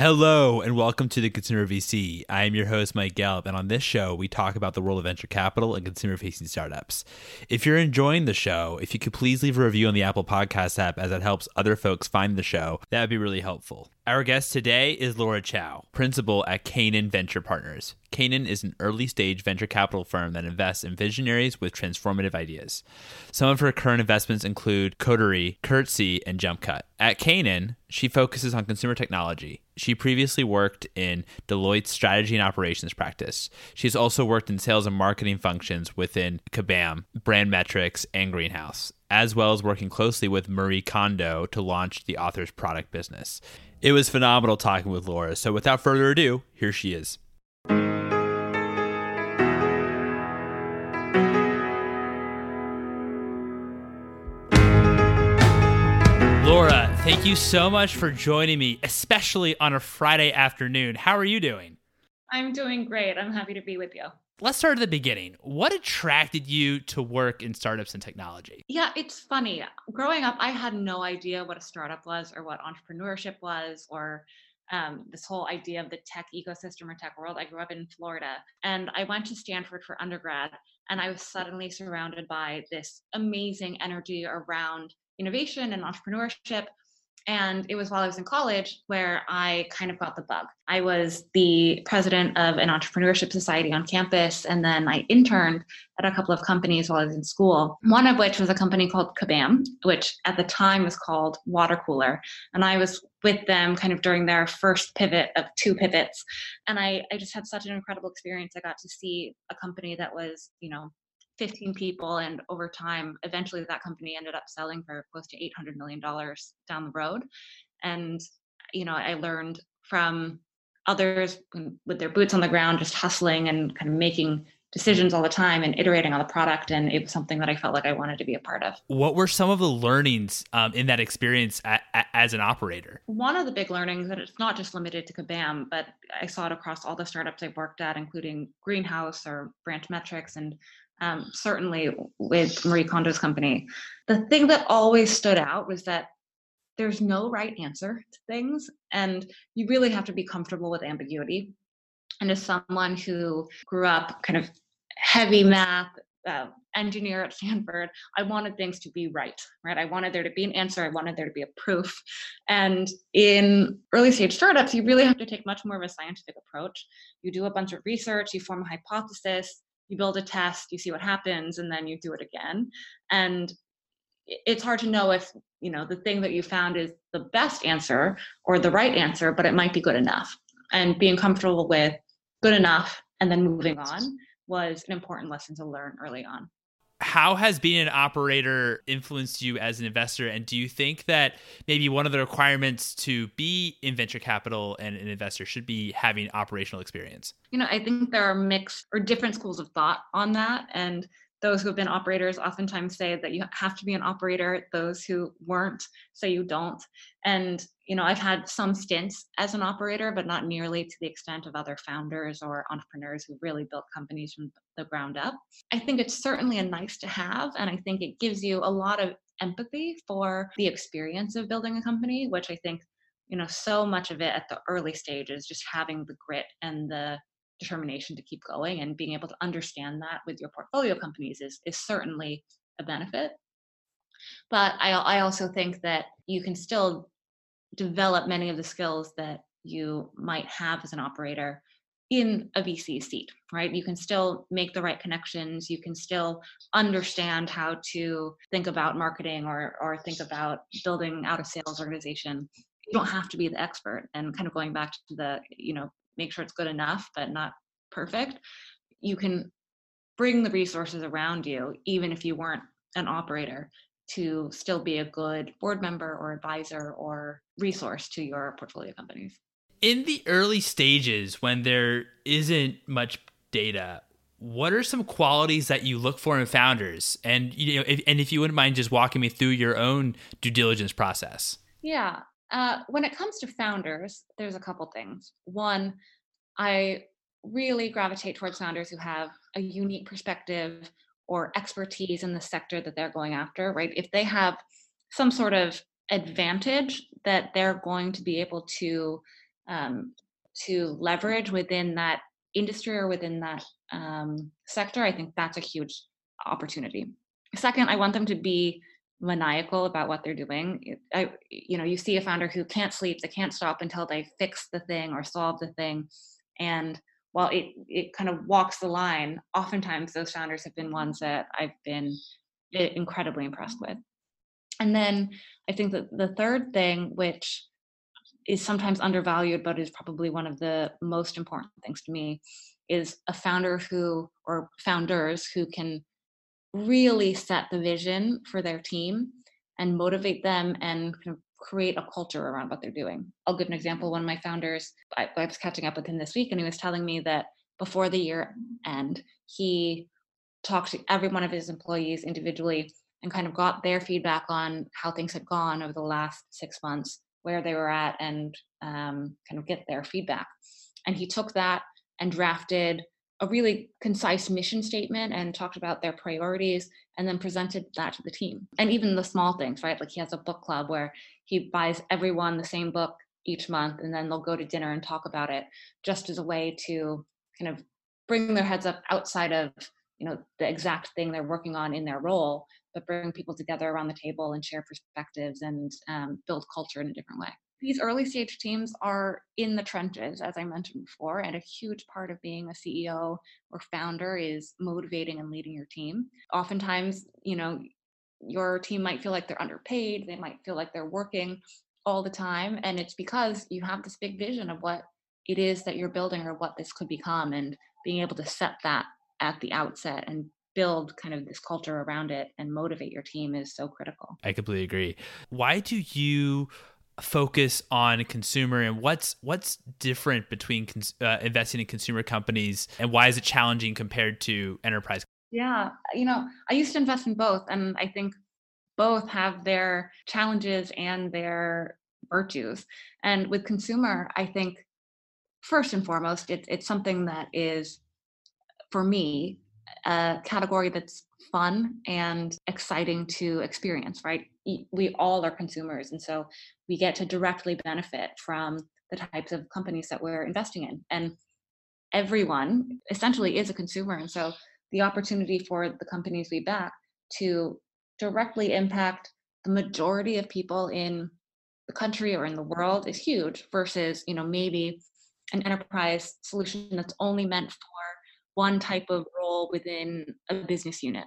Hello and welcome to the Consumer VC. I am your host, Mike Gelb, and on this show, we talk about the world of venture capital and consumer facing startups. If you're enjoying the show, if you could please leave a review on the Apple Podcast app as it helps other folks find the show, that would be really helpful. Our guest today is Laura Chau, principal at Canaan Venture Partners. Canaan is an early stage venture capital firm that invests in visionaries with transformative ideas. Some of her current investments include Coterie, Curtsy, and JumpCut. At Canaan, she focuses on consumer technology. She previously worked in Deloitte's strategy and operations practice. She's also worked in sales and marketing functions within Kabam, Branch Metrics, and Greenhouse, as well as working closely with Marie Kondo to launch the author's product business. It was phenomenal talking with Laura. So without further ado, here she is. Laura, thank you so much for joining me, especially on a Friday afternoon. How are you doing? I'm doing great. I'm happy to be with you. Let's start at the beginning. What attracted you to work in startups and technology? Yeah, it's funny. Growing up, I had no idea what a startup was or what entrepreneurship was or um, this whole idea of the tech ecosystem or tech world. I grew up in Florida and I went to Stanford for undergrad, and I was suddenly surrounded by this amazing energy around innovation and entrepreneurship. And it was while I was in college where I kind of got the bug. I was the president of an entrepreneurship society on campus, and then I interned at a couple of companies while I was in school. One of which was a company called Kabam, which at the time was called Water Cooler. And I was with them kind of during their first pivot of two pivots. And I, I just had such an incredible experience. I got to see a company that was, you know, 15 people and over time eventually that company ended up selling for close to 800 million dollars down the road. And you know i learned from others with their boots on the ground just hustling and kind of making decisions all the time and iterating on the product and it was something that i felt like i wanted to be a part of. What were some of the learnings um, in that experience a, a, as an operator? One of the big learnings that it's not just limited to kabam but i saw it across all the startups i've worked at including greenhouse or branch metrics and um, certainly with Marie Kondo's company. The thing that always stood out was that there's no right answer to things, and you really have to be comfortable with ambiguity. And as someone who grew up kind of heavy math, uh, engineer at Stanford, I wanted things to be right, right? I wanted there to be an answer. I wanted there to be a proof. And in early stage startups, you really have to take much more of a scientific approach. You do a bunch of research, you form a hypothesis, you build a test, you see what happens, and then you do it again. And it's hard to know if you know the thing that you found is the best answer or the right answer, but it might be good enough. And being comfortable with good enough and then moving on was an important lesson to learn early on how has being an operator influenced you as an investor? And do you think that maybe one of the requirements to be in venture capital and an investor should be having operational experience? You know i think there are mixed or different schools of thought on that. And those who have been operators oftentimes say that you have to be an operator. Those who weren't say you don't. And you know i've had some stints as an operator but not nearly to the extent of other founders or entrepreneurs who really built companies from the ground up. I think it's certainly a nice to have and i think it gives you a lot of empathy for the experience of building a company which i think you know so much of it at the early stages just having the grit and the determination to keep going and being able to understand that with your portfolio companies is is certainly a benefit but I, I also think that you can still develop many of the skills that you might have as an operator in a VC seat, right? You can still make the right connections. You can still understand how to think about marketing or, or think about building out a sales organization. You don't have to be the expert. And kind of going back to the, you know, make sure it's good enough, but not perfect. You can bring the resources around you, even if you weren't an operator, to still be a good board member or advisor or resource to your portfolio companies. In the early stages, when there isn't much data, what are some qualities that you look for in founders? And you know, if, and if you wouldn't mind just walking me through your own due diligence process. Yeah, uh, when it comes to founders, there's a couple things. One, I really gravitate towards founders who have a unique perspective or expertise in the sector that they're going after, right? If they have some sort of advantage that they're going to be able to um, to leverage within that industry or within that um, sector, I think that's a huge opportunity. Second, I want them to be maniacal about what they're doing. I, you know, you see a founder who can't sleep, they can't stop until they fix the thing or solve the thing, and while it it kind of walks the line, oftentimes those founders have been ones that I've been incredibly impressed with. And then I think that the third thing, which is sometimes undervalued, but is probably one of the most important things to me, is a founder who or founders who can really set the vision for their team and motivate them and kind of create a culture around what they're doing. I'll give an example. One of my founders, I, I was catching up with him this week, and he was telling me that before the year end, he talked to every one of his employees individually and kind of got their feedback on how things had gone over the last six months, where they were at, and um, kind of get their feedback. And he took that and drafted a really concise mission statement and talked about their priorities and then presented that to the team. And even the small things, right? Like he has a book club where he buys everyone the same book each month and then they'll go to dinner and talk about it just as a way to kind of bring their heads up outside of you know the exact thing they're working on in their role but bring people together around the table and share perspectives and um, build culture in a different way these early stage teams are in the trenches as i mentioned before and a huge part of being a ceo or founder is motivating and leading your team oftentimes you know your team might feel like they're underpaid they might feel like they're working all the time and it's because you have this big vision of what it is that you're building or what this could become and being able to set that at the outset and build kind of this culture around it and motivate your team is so critical. I completely agree. Why do you focus on consumer and what's what's different between uh, investing in consumer companies and why is it challenging compared to enterprise? Yeah, you know, I used to invest in both and I think both have their challenges and their virtues. And with consumer, I think first and foremost, it's it's something that is for me a category that's fun and exciting to experience, right? We all are consumers, and so we get to directly benefit from the types of companies that we're investing in. And everyone essentially is a consumer. And so the opportunity for the companies we back to directly impact the majority of people in the country or in the world is huge versus, you know, maybe an enterprise solution that's only meant for one type of role within a business unit.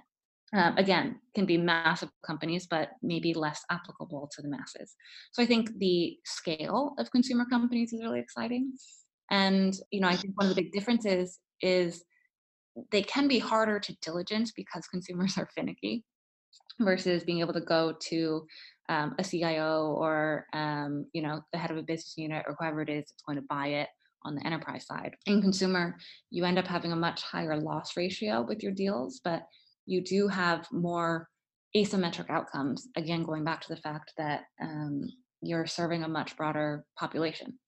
Um, again, can be massive companies, but maybe less applicable to the masses. So I think the scale of consumer companies is really exciting. And, you know, I think one of the big differences is they can be harder to diligence because consumers are finicky versus being able to go to um, a CIO or, um, you know, the head of a business unit or whoever it is that's going to buy it on the enterprise side. In consumer, you end up having a much higher loss ratio with your deals, but you do have more asymmetric outcomes. Again, going back to the fact that um, you're serving a much broader population.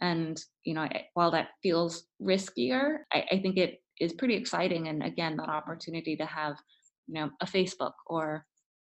And you know, while that feels riskier, I, I think it is pretty exciting. And again, that opportunity to have, you know, a Facebook or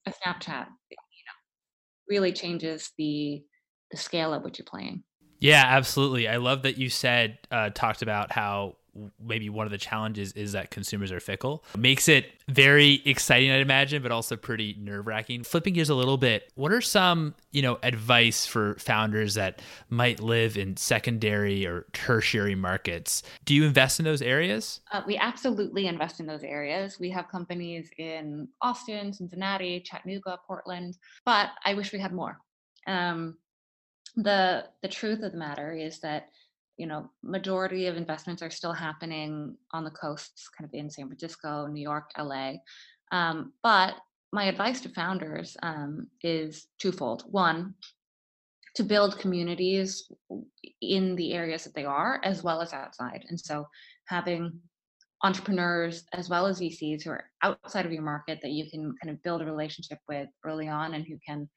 a Snapchat, you know, really changes the the scale at which you're playing. Yeah, absolutely. I love that you said uh, talked about how maybe one of the challenges is that consumers are fickle. Makes it very exciting, I'd imagine, but also pretty nerve wracking. Flipping gears a little bit, what are some, you know, advice for founders that might live in secondary or tertiary markets? Do you invest in those areas? Uh, we absolutely invest in those areas. We have companies in Austin, Cincinnati, Chattanooga, Portland, but I wish we had more. Um, the the truth of the matter is that you know majority of investments are still happening on the coasts kind of in san francisco new york la um, but my advice to founders um, is twofold. One to build communities in the areas that they are as well as outside and so having entrepreneurs as well as vcs who are outside of your market that you can kind of build a relationship with early on and who can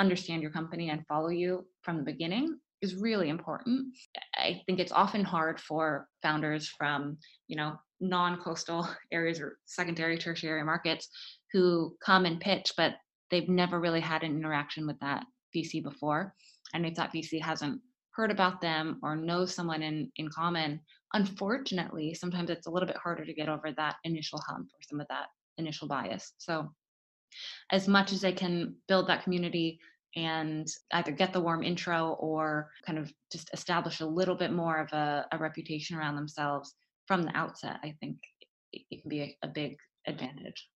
understand your company and follow you from the beginning is really important. I think it's often hard for founders from, you know, non-coastal areas or secondary tertiary markets who come and pitch but they've never really had an interaction with that VC before and if that VC hasn't heard about them or know someone in in common unfortunately sometimes it's a little bit harder to get over that initial hump or some of that initial bias so as much as they can build that community and either get the warm intro or kind of just establish a little bit more of a, a reputation around themselves from the outset i think it, can be a, a big advantage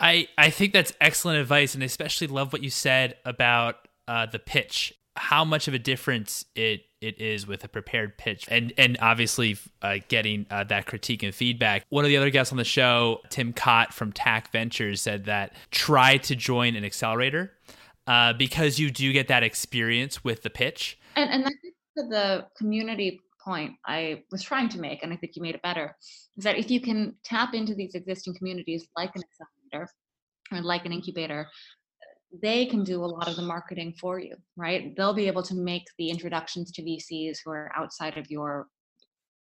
I, I think that's excellent advice, and I especially love what you said about uh, the pitch. How much of a difference it it is with a prepared pitch, and and obviously uh, getting uh, that critique and feedback. One of the other guests on the show, Tim Cott from TAC Ventures, said that try to join an accelerator uh, because you do get that experience with the pitch. And and that's the community point I was trying to make, and I think you made it better, is that if you can tap into these existing communities like an accelerator or like an incubator, they can do a lot of the marketing for you, right? They'll be able to make the introductions to VCs who are outside of your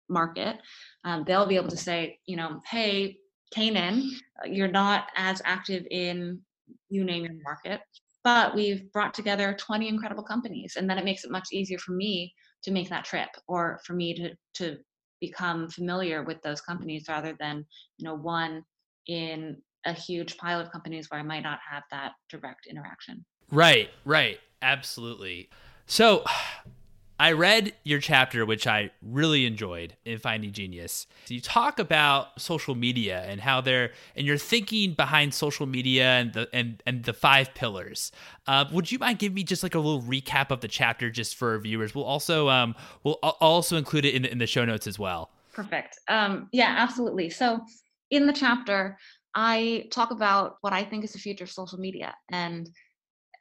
market. Um, they'll be able to say, you know, hey, Canaan, uh, you're not as active in you name your market, but we've brought together 20 incredible companies. And then it makes it much easier for me to make that trip or for me to, to become familiar with those companies rather than, you know, one in a huge pile of companies where I might not have that direct interaction. Right, right. Absolutely. So I read your chapter, which I really enjoyed in Finding Genius. You talk about social media and how they're and your thinking behind social media and the and and the five pillars. Uh, would you mind giving me just like a little recap of the chapter just for viewers? We'll also um we'll also include it in the, in the show notes as well. Perfect. Um, yeah, absolutely. So in the chapter, I talk about what I think is the future of social media. And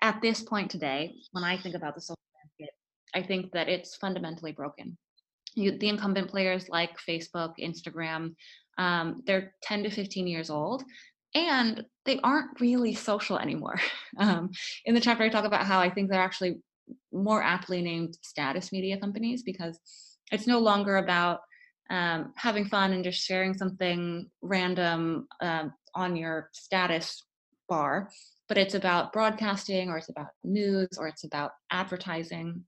at this point today, when I think about the social landscape, I think that it's fundamentally broken. You, the incumbent players like Facebook, Instagram, um, they're 10 to 15 years old and they aren't really social anymore. Um, in the chapter, I talk about how I think they're actually more aptly named status media companies because it's no longer about um, having fun and just sharing something random um, on your status bar, but it's about broadcasting or it's about news or it's about advertising.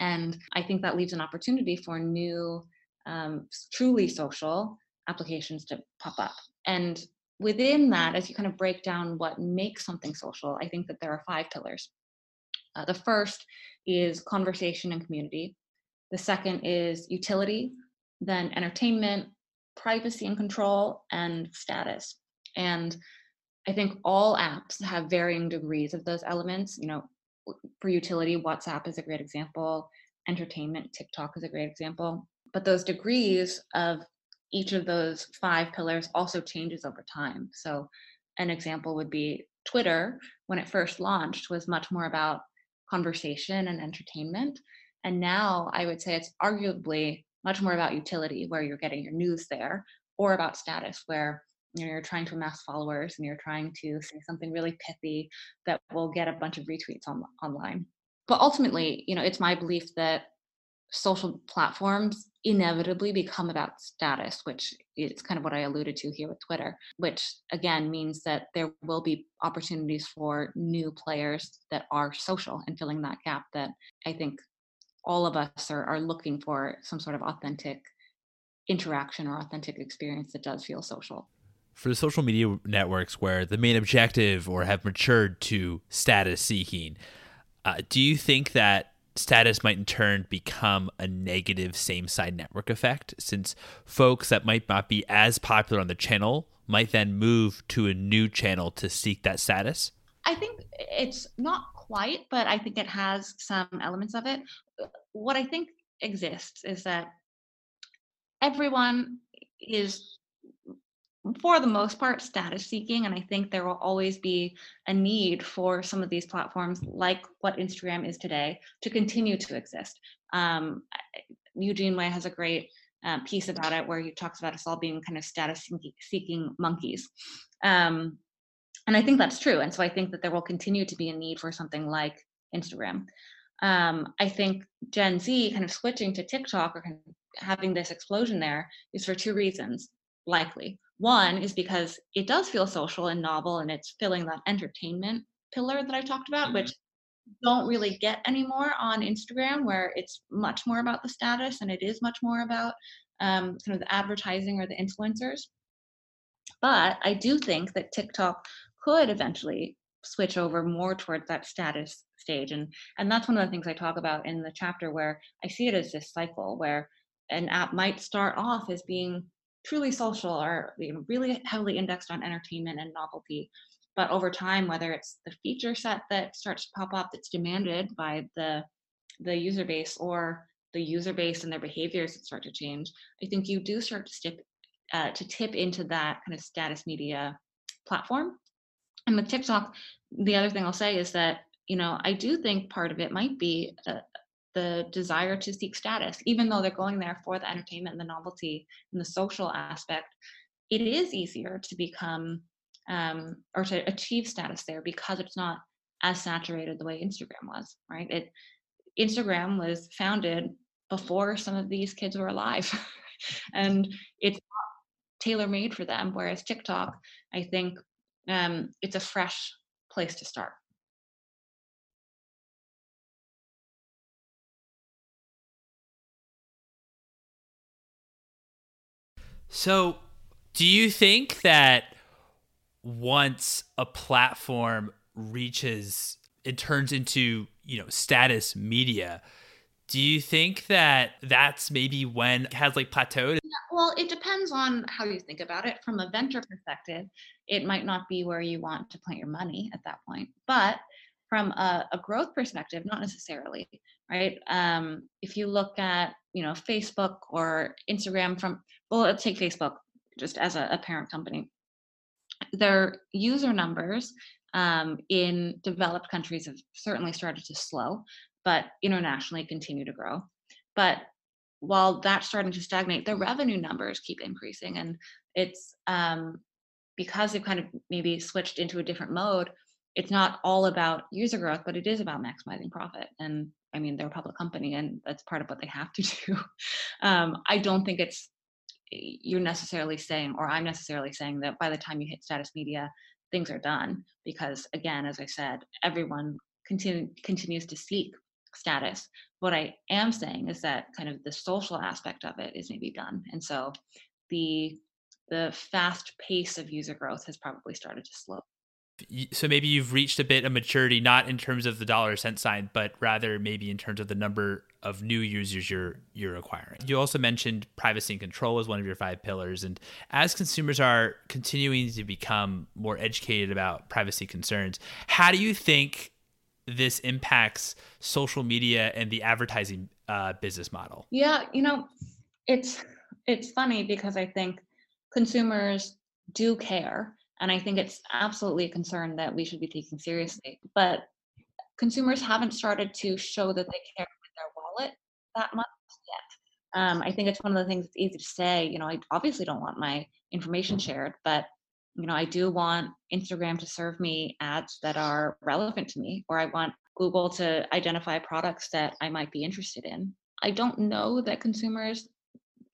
And I think that leaves an opportunity for new, um, truly social applications to pop up. And within that, as you kind of break down what makes something social, I think that there are five pillars. Uh, the first is conversation and community. The second is utility, then entertainment, privacy and control, and status. And I think all apps have varying degrees of those elements. You know, for utility, WhatsApp is a great example, entertainment, TikTok is a great example. But those degrees of each of those five pillars also changes over time. So, an example would be Twitter, when it first launched, was much more about conversation and entertainment. And now I would say it's arguably much more about utility, where you're getting your news there, or about status, where you know, you're trying to amass followers and you're trying to say something really pithy that will get a bunch of retweets on, online. But ultimately, you know, it's my belief that social platforms inevitably become about status, which is kind of what I alluded to here with Twitter, which again means that there will be opportunities for new players that are social and filling that gap that I think all of us are, are looking for some sort of authentic interaction or authentic experience that does feel social for the social media networks where the main objective or have matured to status seeking, uh, do you think that status might in turn become a negative same side network effect since folks that might not be as popular on the channel might then move to a new channel to seek that status? I think it's not quite, but I think it has some elements of it. What I think exists is that everyone is for the most part status seeking and i think there will always be a need for some of these platforms like what instagram is today to continue to exist um, eugene wei has a great uh, piece about it where he talks about us all being kind of status seeking monkeys um, and i think that's true and so i think that there will continue to be a need for something like instagram um, i think gen z kind of switching to tiktok or kind of having this explosion there is for two reasons likely one is because it does feel social and novel and it's filling that entertainment pillar that I talked about, mm-hmm. which don't really get anymore on Instagram, where it's much more about the status and it is much more about um, kind of the advertising or the influencers. But I do think that TikTok could eventually switch over more towards that status stage and and that's one of the things i talk about in the chapter where i see it as this cycle where an app might start off as being truly social or you know, really heavily indexed on entertainment and novelty but over time whether it's the feature set that starts to pop up that's demanded by the the user base or the user base and their behaviors that start to change i think you do start to step uh, to tip into that kind of status media platform and with tiktok the other thing i'll say is that you know i do think part of it might be uh, the desire to seek status even though they're going there for the entertainment and the novelty and the social aspect it is easier to become um, or to achieve status there because it's not as saturated the way Instagram was, right? It Instagram was founded before some of these kids were alive, and it's tailor made for them. Whereas TikTok, I think um, it's a fresh place to start. So, do you think that once a platform reaches it turns into you know status media do you think that that's maybe when has like plateaued? Well it depends on how you think about it. From a venture perspective it might not be where you want to plant your money at that point. But from a, a growth perspective not necessarily right? Um, if you look at you know facebook or instagram from well let's take facebook just as a, a parent company. Their user numbers um, in developed countries have certainly started to slow, but internationally continue to grow. But while that's starting to stagnate, the revenue numbers keep increasing, and it's um, because they've kind of maybe switched into a different mode. It's not all about user growth, but it is about maximizing profit. And I mean, they're a public company, and that's part of what they have to do. Um, I don't think it's you're necessarily saying, or I'm necessarily saying that by the time you hit status media, things are done. Because again, as I said, everyone continue, continues to seek status. What I am saying is that kind of the social aspect of it is maybe done. And so the the fast pace of user growth has probably started to slow so maybe you've reached a bit of maturity not in terms of the dollar cent sign but rather maybe in terms of the number of new users you're you're acquiring you also mentioned privacy and control as one of your five pillars and as consumers are continuing to become more educated about privacy concerns how do you think this impacts social media and the advertising uh, business model yeah you know it's it's funny because i think consumers do care and I think it's absolutely a concern that we should be taking seriously. But consumers haven't started to show that they care with their wallet that much yet. Um, I think it's one of the things that's easy to say. You know, I obviously don't want my information shared, but you know, I do want Instagram to serve me ads that are relevant to me, or I want Google to identify products that I might be interested in. I don't know that consumers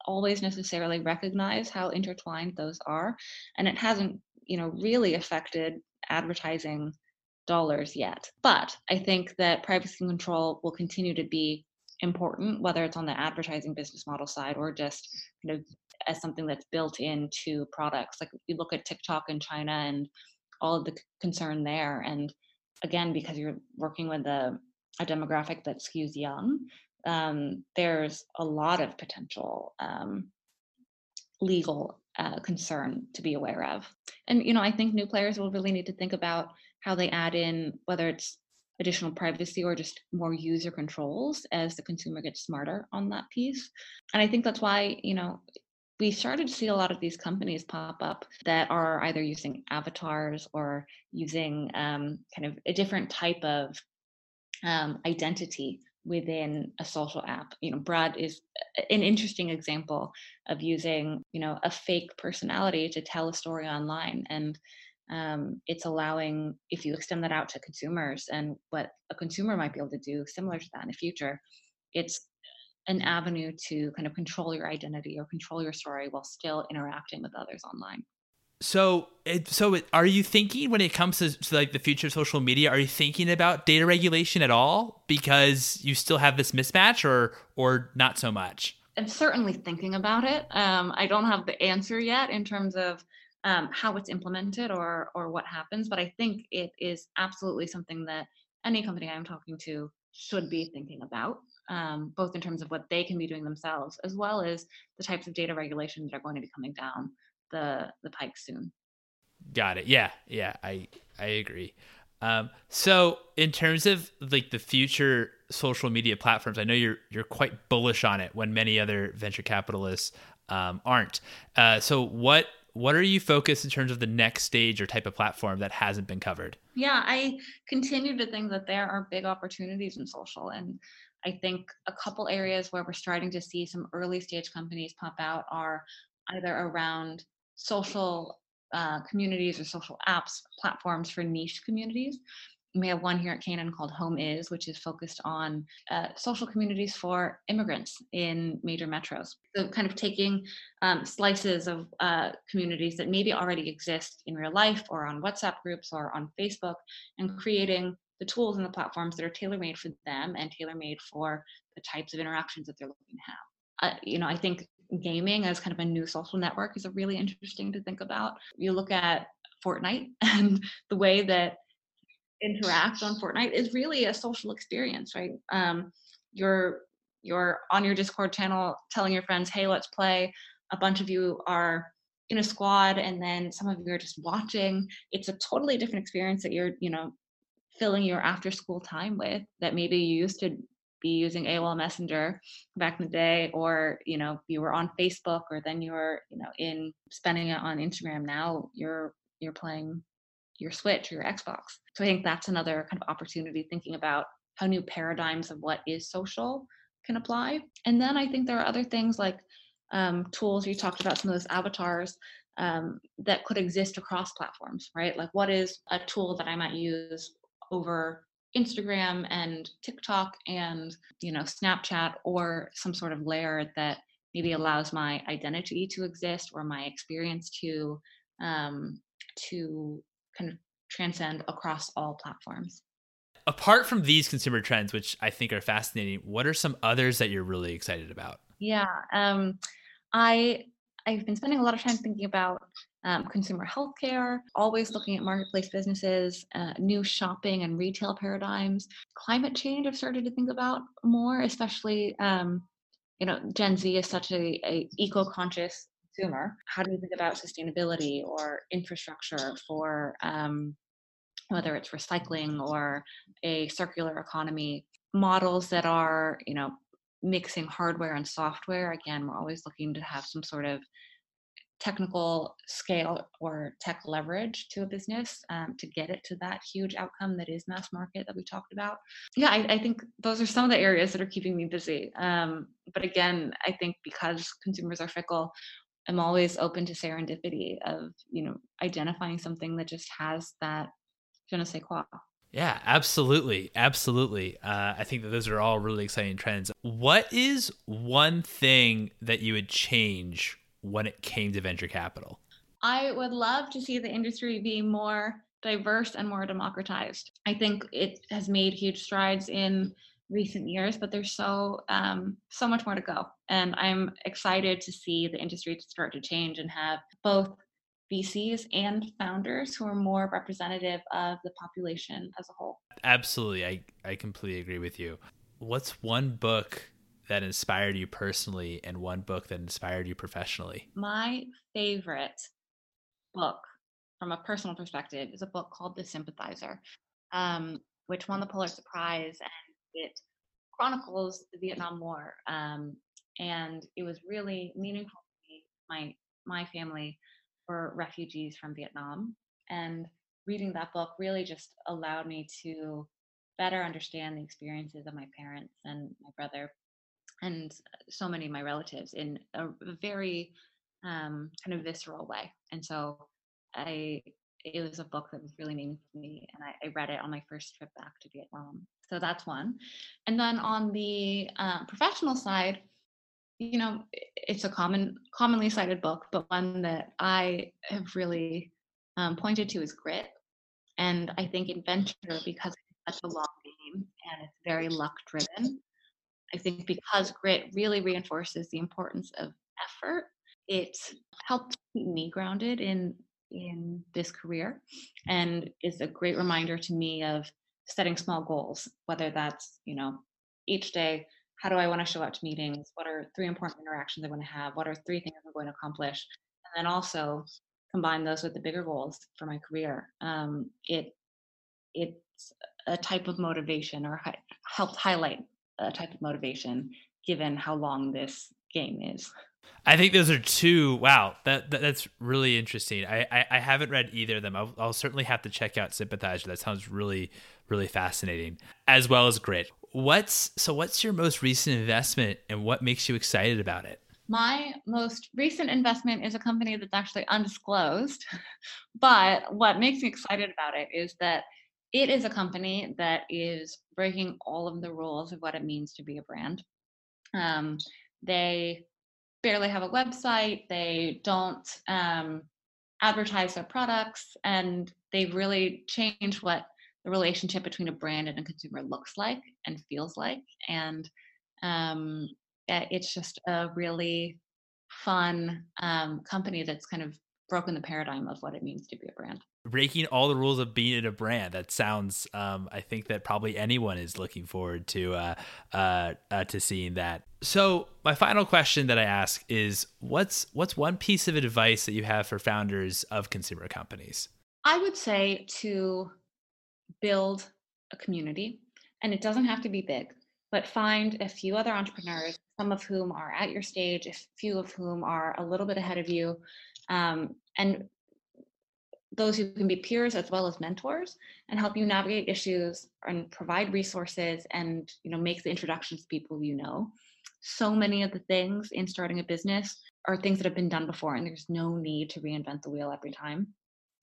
always necessarily recognize how intertwined those are, and it hasn't you know really affected advertising dollars yet but i think that privacy control will continue to be important whether it's on the advertising business model side or just kind of as something that's built into products like you look at tiktok in china and all of the concern there and again because you're working with a, a demographic that skews young um, there's a lot of potential um, legal uh, concern to be aware of. And you know, I think new players will really need to think about how they add in whether it's additional privacy or just more user controls as the consumer gets smarter on that piece. And I think that's why, you know, we started to see a lot of these companies pop up that are either using avatars or using um, kind of a different type of um, identity within a social app. You know, Brud is an interesting example of using, you know, a fake personality to tell a story online. And um, it's allowing, if you extend that out to consumers and what a consumer might be able to do similar to that in the future, it's an avenue to kind of control your identity or control your story while still interacting with others online. So, it, so it, are you thinking when it comes to, to, like the future of social media? Are you thinking about data regulation at all because you still have this mismatch, or or not so much? I'm certainly thinking about it. Um, I don't have the answer yet in terms of um, how it's implemented or or what happens, but I think it is absolutely something that any company I'm talking to should be thinking about, um, both in terms of what they can be doing themselves, as well as the types of data regulations that are going to be coming down the the pike soon. Got it. Yeah, yeah, I I agree. Um, so in terms of like the future social media platforms, I know you're you're quite bullish on it when many other venture capitalists um, aren't. Uh, so what what are you focused in terms of the next stage or type of platform that hasn't been covered? Yeah, I continue to think that there are big opportunities in social and I think a couple areas where we're starting to see some early stage companies pop out are either around social uh, communities or social apps platforms for niche communities. We have one here at Canaan called HomeIs, which is focused on uh, social communities for immigrants in major metros. So, kind of taking um, slices of uh, communities that maybe already exist in real life or on WhatsApp groups or on Facebook and creating the tools and the platforms that are tailor made for them and tailor made for the types of interactions that they're looking to have. Uh, you know, I think gaming as kind of a new social network is a really interesting to think about. You look at Fortnite and the way that interact on Fortnite is really a social experience, right? Um, you're you're on your Discord channel telling your friends, "Hey, let's play." A bunch of you are in a squad, and then some of you are just watching. It's a totally different experience that you're, you know, filling your after school time with. That maybe you used to be using AOL Messenger back in the day, or you know you were on Facebook, or then you were you know in spending it on Instagram. Now you're you're playing your Switch or your Xbox. So I think that's another kind of opportunity thinking about how new paradigms of what is social can apply. And then I think there are other things like um, tools. You talked about some of those avatars um, that could exist across platforms, right? Like what is a tool that I might use over Instagram and TikTok and you know Snapchat or some sort of layer that maybe allows my identity to exist or my experience to um, to kind of transcend across all platforms. Apart from these consumer trends, which I think are fascinating, what are some others that you're really excited about? Yeah, um, I I've been spending a lot of time thinking about um, consumer healthcare, always looking at marketplace businesses, uh, new shopping and retail paradigms. Climate change, I've started to think about more, especially, um, you know, Gen Z is such a, a eco-conscious consumer. How do you think about sustainability or infrastructure for um, whether it's recycling or a circular economy? Models that are, you know, mixing hardware and software. Again, we're always looking to have some sort of technical scale or tech leverage to a business um, to get it to that huge outcome that is mass market that we talked about. Yeah, I, I think those are some of the areas that are keeping me busy. Um, but again, I think because consumers are fickle, I'm always open to serendipity of you know identifying something that just has that je ne sais quoi. Yeah, absolutely. Absolutely. Uh, I think that those are all really exciting trends. What is one thing that you would change when it came to venture capital? I would love to see the industry be more diverse and more democratized. I think it has made huge strides in recent years, but there's so um, so much more to go. And I'm excited to see the industry start to change and have both VCs and founders who are more representative of the population as a whole. Absolutely. I, I completely agree with you. What's one book that inspired you personally and one book that inspired you professionally? My favorite book from a personal perspective is a book called The Sympathizer, um, which won the Pulitzer Prize and it chronicles the Vietnam War. Um, and it was really meaningful to me. My my family were refugees from Vietnam, and reading that book really just allowed me to better understand the experiences of my parents and my brother and so many of my relatives in a very um, kind of visceral way. And so I it was a book that was really meaningful to me and I, I read it on my first trip back to Vietnam. So that's one. And then on the uh, professional side, you know, it's a common, commonly cited book, but one that I have really um, pointed to is Grit. And I think Adventure, because it's such a long game and it's very luck driven, I think because grit really reinforces the importance of effort, it helped keep me grounded in in this career and is a great reminder to me of setting small goals, whether that's, you know, each day, how do I want to show up to meetings? What are three important interactions I want to have? What are three things I'm going to accomplish? And then also combine those with the bigger goals for my career. Um, it it's a type of motivation or helps highlight a type of motivation given how long this game is. I think those are two. Wow, that, that that's really interesting. I, I, I haven't read either of them. I'll, I'll certainly have to check out Sympathizer. That sounds really really fascinating, as well as Grit. What's so? What's your most recent investment, and what makes you excited about it? My most recent investment is a company that's actually undisclosed, but what makes me excited about it is that it is a company that is breaking all of the rules of what it means to be a brand. Um, they barely have a website. They don't um, advertise their products, and they've really changed what the relationship between a brand and a consumer looks like and feels like. And um, it's just a really fun um, company that's kind of broken the paradigm of what it means to be a brand breaking all the rules of being in a brand. That sounds. Um, I think that probably anyone is looking forward to uh, uh, uh, to seeing that. So my final question that I ask is, what's what's one piece of advice that you have for founders of consumer companies? I would say to build a community, and it doesn't have to be big, but find a few other entrepreneurs, some of whom are at your stage, a few of whom are a little bit ahead of you, um, and those who can be peers as well as mentors and help you navigate issues and provide resources and you know make the introductions to people you know. So many of the things in starting a business are things that have been done before and there's no need to reinvent the wheel every time.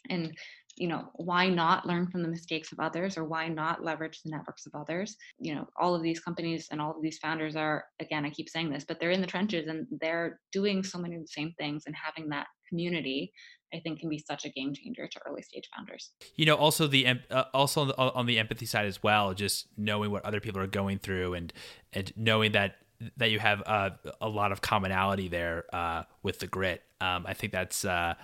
And you know why not learn from the mistakes of others or why not leverage the networks of others? You know all of these companies and all of these founders are again i keep saying this but they're in the trenches and they're doing so many of the same things and having that community I think can be such a game changer to early stage founders. You know, also the uh, also on the, on the empathy side as well, just knowing what other people are going through and and knowing that that you have uh, a lot of commonality there uh, with the grit. Um, I think that's uh,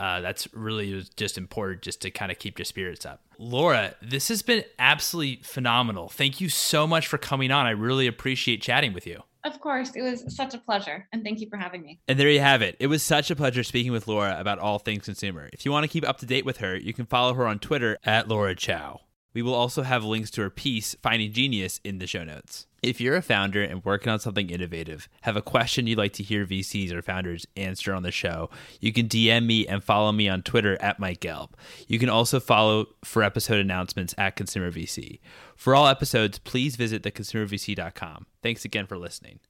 uh, that's really just important just to kind of keep your spirits up. Laura, this has been absolutely phenomenal. Thank you so much for coming on. I really appreciate chatting with you. Of course, it was such a pleasure, and thank you for having me. And there you have it. It was such a pleasure speaking with Laura about all things consumer. If you want to keep up to date with her, you can follow her on Twitter at Laura Chau. We will also have links to her piece, Finding Genius, in the show notes. If you're a founder and working on something innovative, have a question you'd like to hear VCs or founders answer on the show, you can DM me and follow me on Twitter at Mike Gelb. You can also follow for episode announcements at Consumer VC. For all episodes, please visit theconsumervc.com. Thanks again for listening.